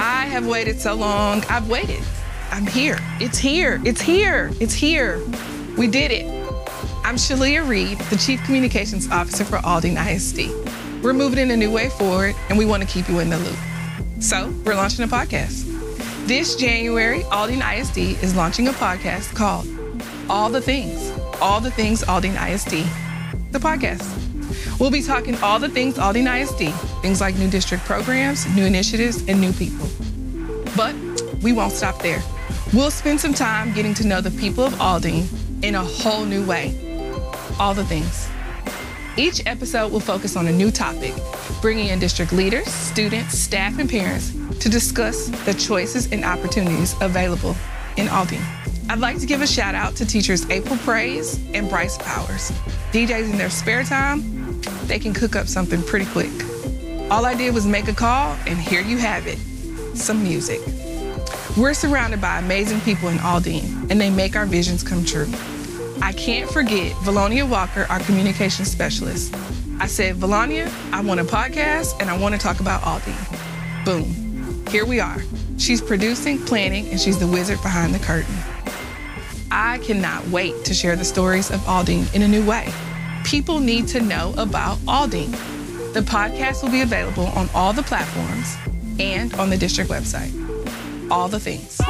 I have waited so long. I've waited. I'm here. It's here. It's here. It's here. We did it. I'm Shalia Reed, the Chief Communications Officer for Aldine ISD. We're moving in a new way forward, and we want to keep you in the loop. So, we're launching a podcast. This January, Aldine ISD is launching a podcast called All the Things. All the Things Aldine ISD. The podcast. We'll be talking all the things Aldine ISD, things like new district programs, new initiatives, and new people. But we won't stop there. We'll spend some time getting to know the people of Aldine in a whole new way. All the things. Each episode will focus on a new topic, bringing in district leaders, students, staff, and parents to discuss the choices and opportunities available in Aldine. I'd like to give a shout out to teachers April Praise and Bryce Powers. DJs in their spare time, they can cook up something pretty quick. All I did was make a call, and here you have it some music. We're surrounded by amazing people in Aldine, and they make our visions come true. I can't forget Valonia Walker, our communication specialist. I said, Valonia, I want a podcast and I want to talk about Aldine. Boom. Here we are. She's producing, planning, and she's the wizard behind the curtain. I cannot wait to share the stories of Aldine in a new way. People need to know about Aldine. The podcast will be available on all the platforms and on the district website. All the things.